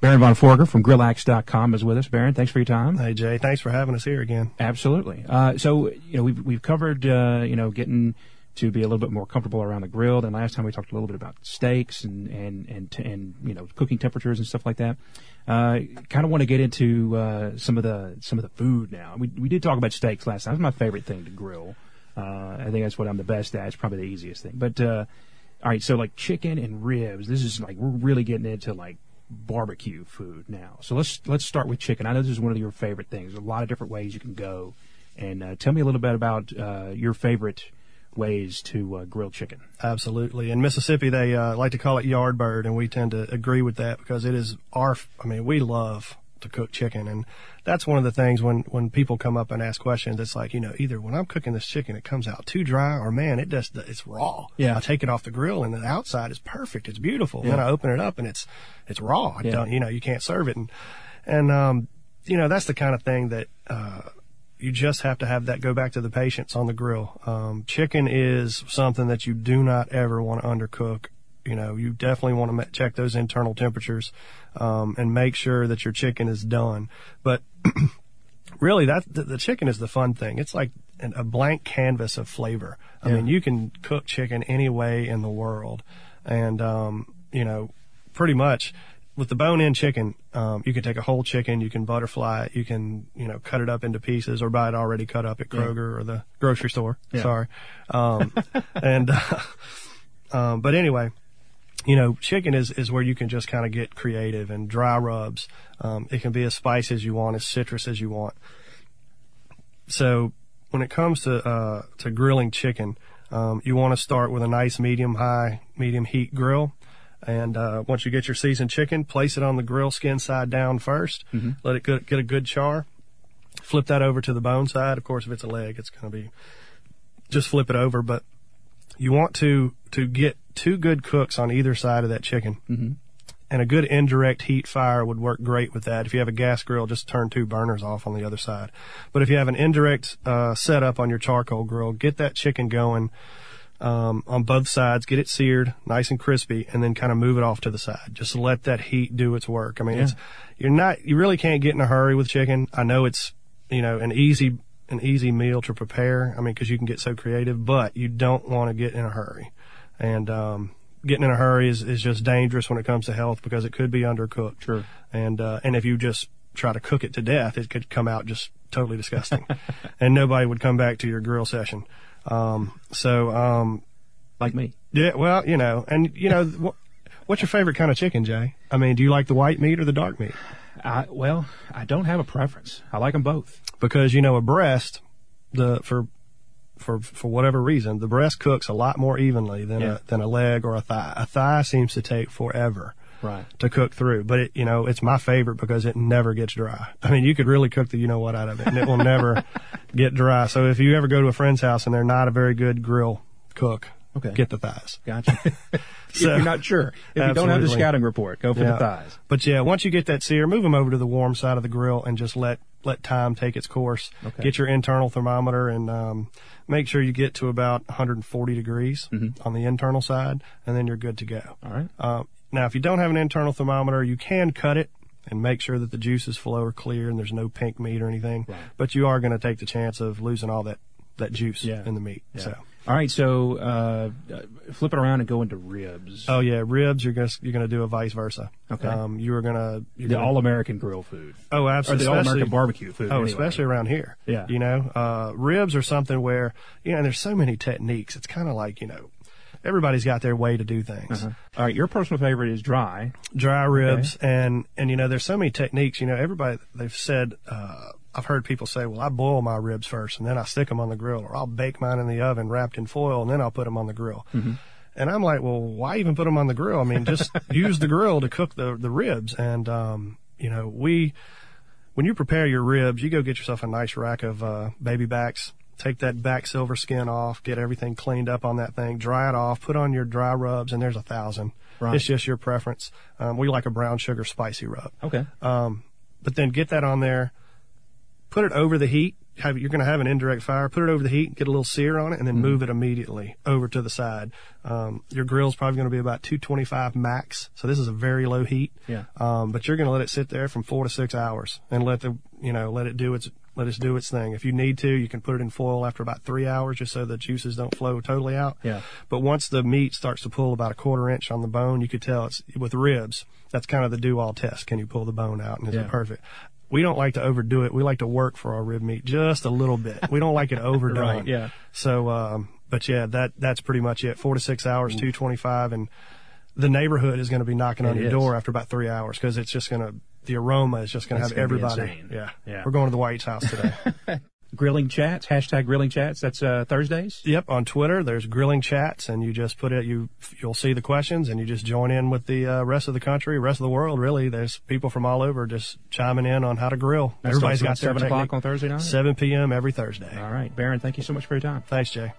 Baron von Forger from GrillAxe.com is with us. Baron, thanks for your time. Hey Jay, thanks for having us here again. Absolutely. Uh, so you know we've we've covered uh, you know getting to be a little bit more comfortable around the grill. And last time we talked a little bit about steaks and and and t- and you know cooking temperatures and stuff like that. Uh, kind of want to get into uh, some of the some of the food now. We we did talk about steaks last time. It's my favorite thing to grill. Uh, I think that's what I'm the best at. It's probably the easiest thing. But uh, all right, so like chicken and ribs. This is like we're really getting into like barbecue food now. So let's let's start with chicken. I know this is one of your favorite things. There's a lot of different ways you can go, and uh, tell me a little bit about uh, your favorite ways to uh, grill chicken. Absolutely. In Mississippi, they uh, like to call it yard bird, and we tend to agree with that because it is our. I mean, we love to cook chicken, and that's one of the things when when people come up and ask questions. It's like you know, either when I'm cooking this chicken, it comes out too dry, or man, it just it's raw. Yeah. I take it off the grill, and the outside is perfect. It's beautiful. Yeah. Then I open it up, and it's it's raw. I Yeah. don't, you know, you can't serve it, and and um, you know, that's the kind of thing that. Uh, you just have to have that go back to the patience on the grill. Um, chicken is something that you do not ever want to undercook. You know, you definitely want to check those internal temperatures um, and make sure that your chicken is done. But really, that the, the chicken is the fun thing. It's like an, a blank canvas of flavor. I Yeah. mean, you can cook chicken any way in the world, and um, you know, pretty much with the bone-in chicken, um, you can take a whole chicken, you can butterfly it, you can you know cut it up into pieces or buy it already cut up at Kroger or the grocery store. Yeah. Sorry, um, and uh, um, but anyway, you know, chicken is, is where you can just kind of get creative and dry rubs. Um, it can be as spicy as you want, as citrus as you want. So when it comes to, uh, to grilling chicken, um, you want to start with a nice medium high, medium heat grill. And, uh, once you get your seasoned chicken, place it on the grill skin side down 1st Let it get, get a good char. Flip that over to the bone side. Of course, if it's a leg, it's going to be, just flip it over, but you want to to get two good cooks on either side of that chicken. Mm-hmm. And a good indirect heat fire would work great with that. If you have a gas grill, just turn two burners off on the other side. But if you have an indirect uh, setup on your charcoal grill, get that chicken going um, on both sides, get it seared, nice and crispy, and then kind of move it off to the side. Just let that heat do its work. I mean, it's you're not you really can't get in a hurry with chicken. I know it's you know an easy an easy meal to prepare. I mean, because you can get so creative, but you don't want to get in a hurry. And um, getting in a hurry is, is just dangerous when it comes to health because it could be undercooked. Sure. And uh, and if you just try to cook it to death, it could come out just totally disgusting, and nobody would come back to your grill session. Um, so um, Like me. yeah, well, you know, and you know, wh- what's your favorite kind of chicken, Jay? I mean, do you like the white meat or the dark meat? I, well, I don't have a preference. I like them both. Because you know, a breast, the for for for whatever reason, the breast cooks a lot more evenly than Yeah. a than a leg or a thigh. A thigh seems to take forever Right. to cook through, but it you know, it's my favorite because it never gets dry. I mean, you could really cook the you know what out of it, and it will never get dry. So if you ever go to a friend's house and they're not a very good grill cook, Okay. get the thighs. Gotcha. if So- you're not sure, if you don't have the scouting report, go for the thighs. But yeah, once you get that sear, move them over to the warm side of the grill and just let let time take its course. Okay. Get your internal thermometer and um, make sure you get to about 140 degrees on the internal side, and then you're good to go. Mm-hmm. All right. Uh, now, if you don't have an internal thermometer, you can cut it and make sure that the juices flow are clear and there's no pink meat or anything. Right. But you are going to take the chance of losing all that that juice Yeah. in the meat. Yeah. So. All right. So uh, uh, flip it around and go into ribs. Oh yeah, ribs. You're gonna you're gonna do a vice versa. Okay. Um, you are gonna you're the gonna- all American grill food. Oh, absolutely. Or the all-American barbecue food. Oh, anyway. especially around here. Yeah. You know, uh, ribs are something where, you know, there's so many techniques. It's kind of like, you know, everybody's got their way to do things. Uh-huh. All right. Your personal favorite is dry. Dry ribs and, and, you know, there's so many techniques. You know, everybody, they've said, uh, I've heard people say, well, I boil my ribs first and then I stick them on the grill or I'll bake mine in the oven wrapped in foil and then I'll put them on the grill. And I'm like, well, why even put them on the grill? I mean, just use the grill to cook the, the ribs. And, um, you know, we, when you prepare your ribs, you go get yourself a nice rack of uh, baby backs. Take that back silver skin off, get everything cleaned up on that thing, dry it off, put on your dry rubs, and there's a thousand. Right. It's just your preference. Um, we like a brown sugar spicy rub. Okay. Um, but then get that on there, put it over the heat have you're going to have an indirect fire. Put it over the heat, get a little sear on it, and then move it immediately over to the side. Um, your grill's probably going to be about 225 max, so this is a very low heat. Yeah. Um, but you're going to let it sit there from four to six hours and let the you know let it do its let it do its thing. If you need to, you can put it in foil after about three hours, just so the juices don't flow totally out. Yeah. But once the meat starts to pull about a quarter inch on the bone, you could tell it's with ribs. That's kind of the do all test. Can you pull the bone out and is Yeah. it perfect? We don't like to overdo it. We like to work for our rib meat just a little bit. We don't like it overdone. Right, yeah. So, um, but yeah, that that's pretty much it. Four to six hours, two twenty five, and the neighborhood is going to be knocking on It your is. door after about three hours because it's just going to the aroma is just going to have gonna everybody. Yeah, Yeah. We're going to the White's house today. Grilling chats, hashtag grilling chats. That's uh, Thursdays. Yep, on Twitter, there's grilling chats, and you just put it. You you'll see the questions, and you just join in with the uh, rest of the country, rest of the world. Really, there's people from all over just chiming in on how to grill. That Everybody's got seven o'clock technique. on Thursday night. 7 p.m. every Thursday. All right, Baron. Thank you so much for your time. Thanks, Jay.